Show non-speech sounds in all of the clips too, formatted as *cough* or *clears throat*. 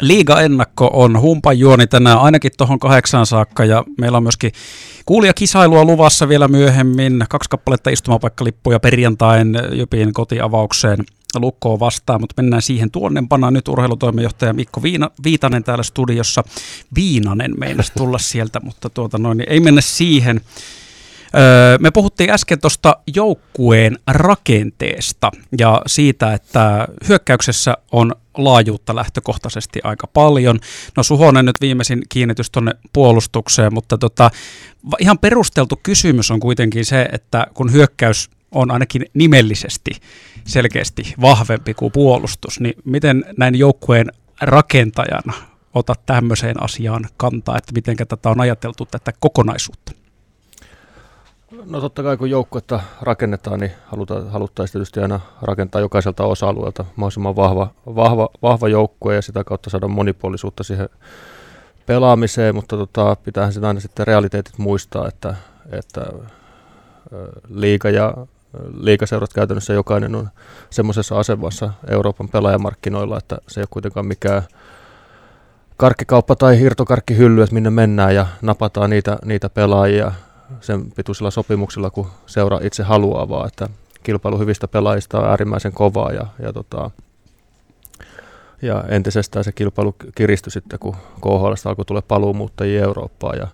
Liiga-ennakko on humpan juoni tänään ainakin tuohon kahdeksaan saakka ja meillä on myöskin kuulijakisailua luvassa vielä myöhemmin. Kaksi kappaletta istumapaikkalippuja perjantain Jypin kotiavaukseen lukkoon vastaan, mutta mennään siihen tuonnempana. Nyt urheilutoimenjohtaja Mikko Viina, Viitanen täällä studiossa. Viinanen meinasi tulla sieltä, mutta tuota noin, niin ei mennä siihen. Öö, me puhuttiin äsken tuosta joukkueen rakenteesta ja siitä, että hyökkäyksessä on laajuutta lähtökohtaisesti aika paljon. No Suhonen nyt viimeisin kiinnitys tuonne puolustukseen, mutta tota, ihan perusteltu kysymys on kuitenkin se, että kun hyökkäys on ainakin nimellisesti selkeästi vahvempi kuin puolustus, niin miten näin joukkueen rakentajana otat tämmöiseen asiaan kantaa, että miten tätä on ajateltu tätä kokonaisuutta? No totta kai kun joukkuetta rakennetaan, niin halutaan, haluttaisiin tietysti aina rakentaa jokaiselta osa-alueelta mahdollisimman vahva, vahva, vahva joukkue ja sitä kautta saada monipuolisuutta siihen pelaamiseen, mutta tota, pitäähän sitä aina sitten realiteetit muistaa, että, että liiga ja liikaseurat käytännössä jokainen on semmoisessa asemassa Euroopan pelaajamarkkinoilla, että se ei ole kuitenkaan mikään karkkikauppa tai hirtokarkkihylly, että minne mennään ja napataan niitä, niitä pelaajia sen pituisilla sopimuksilla, kun seura itse haluaa, vaan että kilpailu hyvistä pelaajista on äärimmäisen kovaa ja, ja, tota, ja entisestään se kilpailu kiristyi sitten, kun KHL alkoi tulla paluumuuttajia Eurooppaan ja,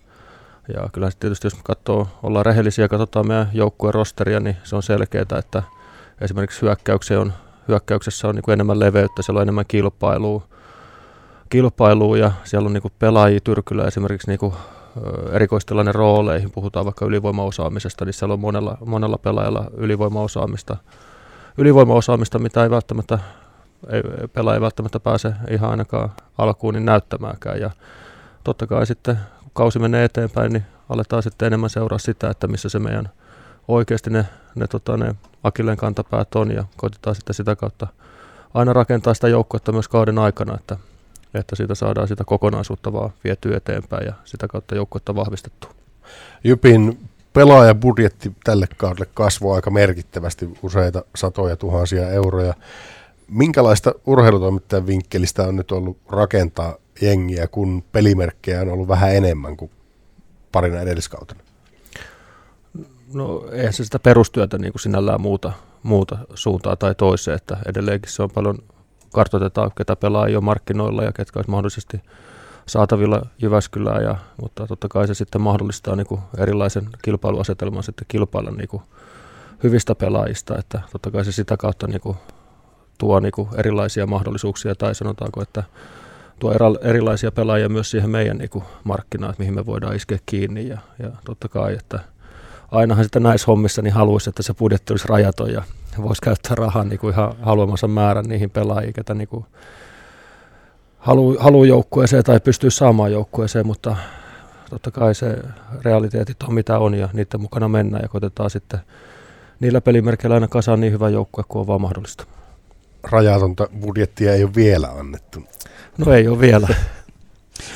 ja kyllä tietysti jos katsoo, ollaan rehellisiä ja katsotaan meidän joukkueen rosteria, niin se on selkeää, että esimerkiksi hyökkäyksessä on, hyökkäyksessä on niin kuin enemmän leveyttä, siellä on enemmän kilpailua, kilpailua ja siellä on niin kuin pelaajia tyrkyllä esimerkiksi niin erikoistilanne rooleihin, puhutaan vaikka ylivoimaosaamisesta, niin siellä on monella, monella pelaajalla ylivoimaosaamista, ylivoimaosaamista, mitä ei välttämättä ei, pelaaja ei välttämättä pääse ihan ainakaan alkuun niin näyttämäänkään. Ja totta kai sitten, kun kausi menee eteenpäin, niin aletaan sitten enemmän seuraa sitä, että missä se meidän oikeasti ne, ne, tota, ne akilleen kantapäät on ja koitetaan sitten sitä kautta aina rakentaa sitä joukkuetta myös kauden aikana, että että siitä saadaan sitä kokonaisuutta vaan vietyä eteenpäin ja sitä kautta joukkuetta vahvistettua. Jypin pelaajabudjetti tälle kaudelle kasvoi aika merkittävästi, useita satoja tuhansia euroja. Minkälaista urheilutoimittajan vinkkelistä on nyt ollut rakentaa jengiä, kun pelimerkkejä on ollut vähän enemmän kuin parina edelliskautena? No eihän se sitä perustyötä niin kuin sinällään muuta, muuta suuntaa tai toiseen, että edelleenkin se on paljon kartoitetaan, ketä pelaa jo markkinoilla ja ketkä olisi mahdollisesti saatavilla Jyväskylään, ja, mutta totta kai se sitten mahdollistaa niin kuin erilaisen kilpailuasetelman sitten kilpailla niin kuin hyvistä pelaajista, että totta kai se sitä kautta niin kuin tuo niin kuin erilaisia mahdollisuuksia, tai sanotaanko, että tuo erilaisia pelaajia myös siihen meidän niin kuin markkinaan, että mihin me voidaan iskeä kiinni, ja, ja totta kai, että ainahan sitten näissä hommissa niin haluaisi, että se budjetti olisi rajaton ja voisi käyttää rahaa niin kuin ihan haluamansa määrän niihin pelaajiin, ketä niin kuin haluaa halu joukkueeseen tai pystyy saamaan joukkueeseen, mutta totta kai se realiteetit on mitä on ja niiden mukana mennään ja koitetaan sitten niillä pelimerkeillä aina kasaan niin hyvä joukkue kuin on vaan mahdollista. Rajatonta budjettia ei ole vielä annettu. No ei ole vielä.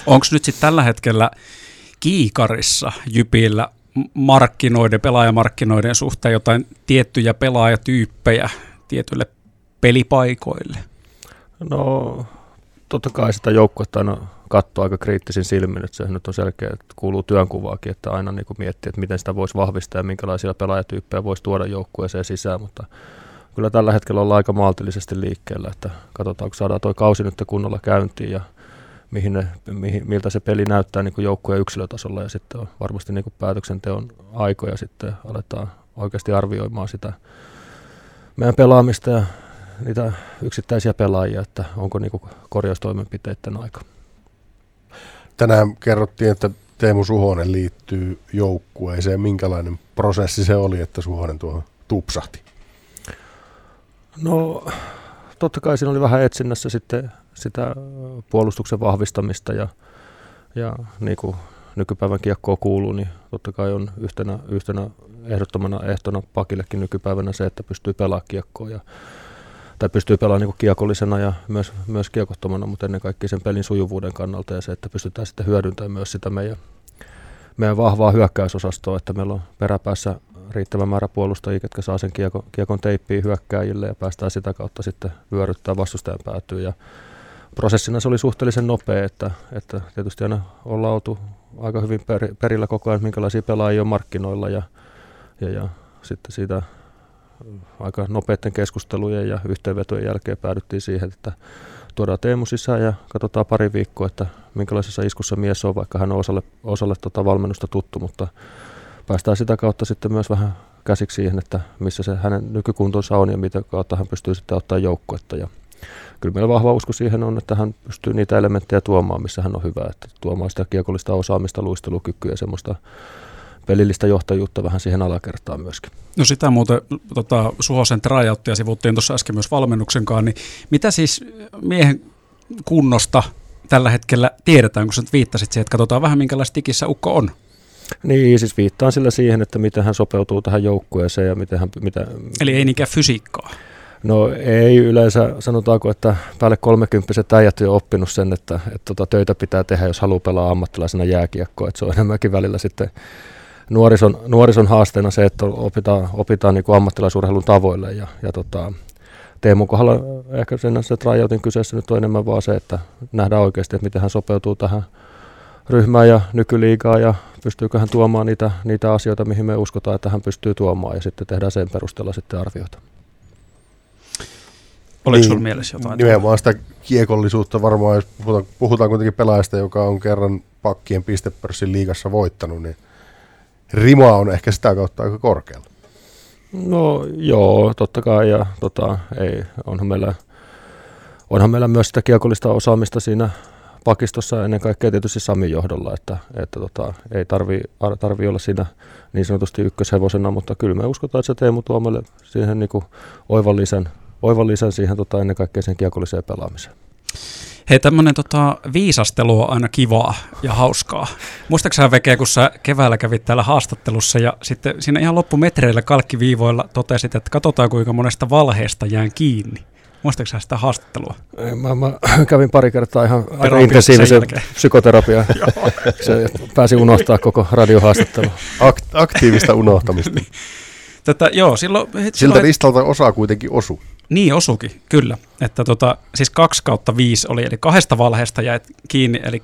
Onko nyt sitten tällä hetkellä kiikarissa Jypillä markkinoiden, pelaajamarkkinoiden suhteen jotain tiettyjä pelaajatyyppejä tietyille pelipaikoille? No totta kai sitä joukkuetta aina katsoo aika kriittisin silmin, että se nyt on selkeä, että kuuluu työnkuvaakin, että aina niin miettii, että miten sitä voisi vahvistaa ja minkälaisia pelaajatyyppejä voisi tuoda joukkueeseen sisään, mutta kyllä tällä hetkellä ollaan aika maltillisesti liikkeellä, että katsotaan, kun saadaan tuo kausi nyt kunnolla käyntiin ja mihin ne, mihin, miltä se peli näyttää niin joukkueen yksilötasolla ja sitten on varmasti niin päätöksenteon aikoja sitten aletaan oikeasti arvioimaan sitä meidän pelaamista ja niitä yksittäisiä pelaajia, että onko niin korjaustoimenpiteiden aika. Tänään kerrottiin, että Teemu Suhonen liittyy joukkueeseen. Minkälainen prosessi se oli, että Suhonen tuohon tupsahti? No totta kai siinä oli vähän etsinnässä sitten sitä puolustuksen vahvistamista ja, ja niin kuin nykypäivän kiekkoa kuuluu, niin totta kai on yhtenä, yhtenä ehdottomana ehtona pakillekin nykypäivänä se, että pystyy pelaamaan kiekkoa ja, tai pystyy pelaamaan niin kiekollisena ja myös, myös kiekottomana, mutta ennen kaikkea sen pelin sujuvuuden kannalta ja se, että pystytään sitten hyödyntämään myös sitä meidän, meidän vahvaa hyökkäysosastoa, että meillä on peräpäässä riittävä määrä puolustajia, jotka saa sen kiekon, kiekon teippiin hyökkääjille ja päästään sitä kautta sitten vyöryttää vastustajan päätyyn. Ja prosessina se oli suhteellisen nopea, että, että tietysti aina ollaan oltu aika hyvin per, perillä koko ajan, minkälaisia pelaajia on markkinoilla ja, ja, ja sitten siitä aika nopeiden keskustelujen ja yhteenvetojen jälkeen päädyttiin siihen, että tuodaan Teemu sisään ja katsotaan pari viikkoa, että minkälaisessa iskussa mies on, vaikka hän on osalle, osalle tota valmennusta tuttu, mutta päästään sitä kautta sitten myös vähän käsiksi siihen, että missä se hänen nykykuntonsa on ja mitä kautta hän pystyy sitten ottaa joukkuetta. Ja kyllä meillä vahva usko siihen on, että hän pystyy niitä elementtejä tuomaan, missä hän on hyvä, että tuomaan sitä kiekollista osaamista, luistelukykyä ja semmoista pelillistä johtajuutta vähän siihen alakertaan myöskin. No sitä muuten tota, Suhosen tryouttia sivuttiin tuossa äsken myös valmennuksenkaan, niin mitä siis miehen kunnosta tällä hetkellä tiedetään, kun sä viittasit siihen, että katsotaan vähän minkälaista tikissä ukko on? Niin, siis viittaan sillä siihen, että miten hän sopeutuu tähän joukkueeseen ja miten hän... Mitä... Eli ei niinkään fysiikkaa? No ei yleensä, sanotaanko, että päälle 30 äijät on jo oppinut sen, että, että tota, töitä pitää tehdä, jos haluaa pelaa ammattilaisena jääkiekkoa. Että se on enemmänkin välillä sitten nuorison, nuorison haasteena se, että opitaan, opitaan niin kuin ammattilaisurheilun tavoille ja, ja tota, Teemun kohdalla ehkä sen se tryoutin kyseessä nyt on enemmän vaan se, että nähdään oikeasti, että miten hän sopeutuu tähän ryhmään ja nykyliigaa ja pystyykö hän tuomaan niitä, niitä asioita, mihin me uskotaan, että hän pystyy tuomaan ja sitten tehdään sen perusteella sitten arvioita. Oliko niin, sinulla mielessä jotain? Nimenomaan sitä kiekollisuutta varmaan, jos puhutaan, puhutaan kuitenkin pelaajasta, joka on kerran pakkien pistepörssin liigassa voittanut, niin rima on ehkä sitä kautta aika korkealla. No joo, totta kai ja tota, ei, onhan, meillä, onhan meillä myös sitä kiekollista osaamista siinä pakistossa ennen kaikkea tietysti Samin johdolla, että, että tota, ei tarvi, tarvi olla siinä niin sanotusti ykköshevosena, mutta kyllä me uskotaan, että se Teemu tuo meille siihen niin kuin oivan lisän siihen tota, ennen kaikkea sen kiekolliseen pelaamiseen. Hei, tämmöinen tota, viisastelu on aina kivaa ja hauskaa. Muistaaksä Veke, kun sä keväällä kävit täällä haastattelussa ja sitten siinä ihan loppumetreillä kalkkiviivoilla totesit, että katsotaan kuinka monesta valheesta jään kiinni. Muistaaksä sitä haastattelua? Mä, mä kävin pari kertaa ihan aika intensiivisen *laughs* psykoterapiaa. *laughs* Se pääsi unohtaa koko radiohaastattelu. Akt- aktiivista unohtamista. *laughs* Niin. Tätä, joo, silloin, Siltä silloin, listalta osa kuitenkin osu. Niin osuki, kyllä. Että tota, siis kaksi kautta viisi oli, eli kahdesta valheesta jäi kiinni, eli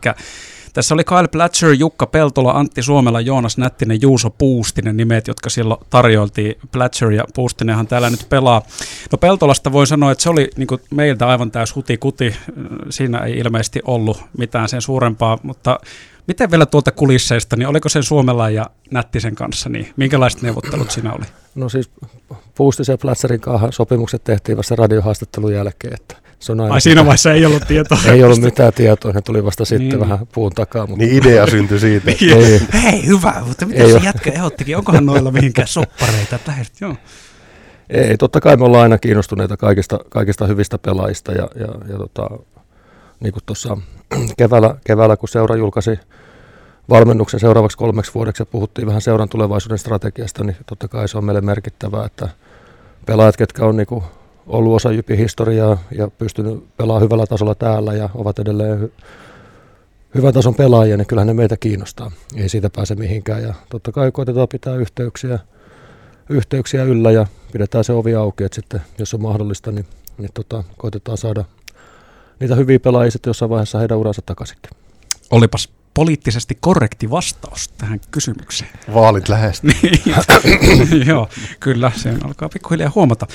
tässä oli Kyle Platcher, Jukka Peltola, Antti Suomela, Joonas Nättinen, Juuso Puustinen nimet, jotka silloin tarjoiltiin. Platcher ja Puustinenhan täällä nyt pelaa. No Peltolasta voi sanoa, että se oli niin meiltä aivan täys huti-kuti. Siinä ei ilmeisesti ollut mitään sen suurempaa, mutta miten vielä tuolta kulisseista, niin oliko sen Suomella ja Nättisen kanssa, niin minkälaiset neuvottelut siinä oli? No siis Puustisen ja Platzerin kanssa sopimukset tehtiin vasta radiohaastattelun jälkeen, että se on aina Ai siinä vaiheessa ei ollut tietoa. ei ollut mitään tietoa, ne tuli vasta sitten niin. vähän puun takaa. Mutta... Niin idea syntyi siitä. *laughs* niin. ei. Hei, hyvä, mutta mitä se jätkä ehdottikin? Onkohan noilla mihinkään soppareita? Lähet, joo. Ei, totta kai me ollaan aina kiinnostuneita kaikista, kaikista hyvistä pelaajista ja, ja, ja tota, niin kuin tuossa *clears throat* keväällä, keväällä, kun seura julkaisi valmennuksen seuraavaksi kolmeksi vuodeksi ja puhuttiin vähän seuran tulevaisuuden strategiasta, niin totta kai se on meille merkittävää, että pelaajat, ketkä on niin kuin ollut osa Jypin historiaa ja pystynyt pelaamaan hyvällä tasolla täällä ja ovat edelleen hy- hyvän tason pelaajia, niin kyllähän ne meitä kiinnostaa. Ei siitä pääse mihinkään ja totta kai koitetaan pitää yhteyksiä, yhteyksiä yllä ja pidetään se ovi auki, että sitten jos on mahdollista, niin, niin tota, koitetaan saada niitä hyviä pelaajia sitten jossain vaiheessa heidän uransa takaisinkin. Olipas poliittisesti korrekti vastaus tähän kysymykseen. Vaalit lähestyy. Niin, *coughs* joo, kyllä, se alkaa pikkuhiljaa huomata.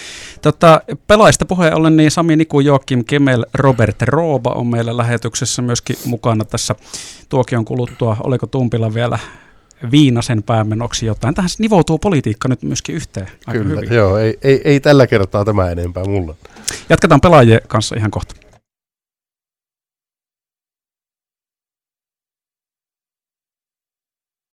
Tota, pelaajista puheen ollen, niin Sami Niku, Joakim Kemel, Robert Rooba on meillä lähetyksessä myöskin mukana tässä tuokion kuluttua. Oliko Tumpilla vielä Viinasen päämenoksi jotain. Tähän nivoutuu politiikka nyt myöskin yhteen aika Kyllä, hyvin. joo, ei, ei, ei tällä kertaa tämä enempää mulla. Jatketaan pelaajien kanssa ihan kohta.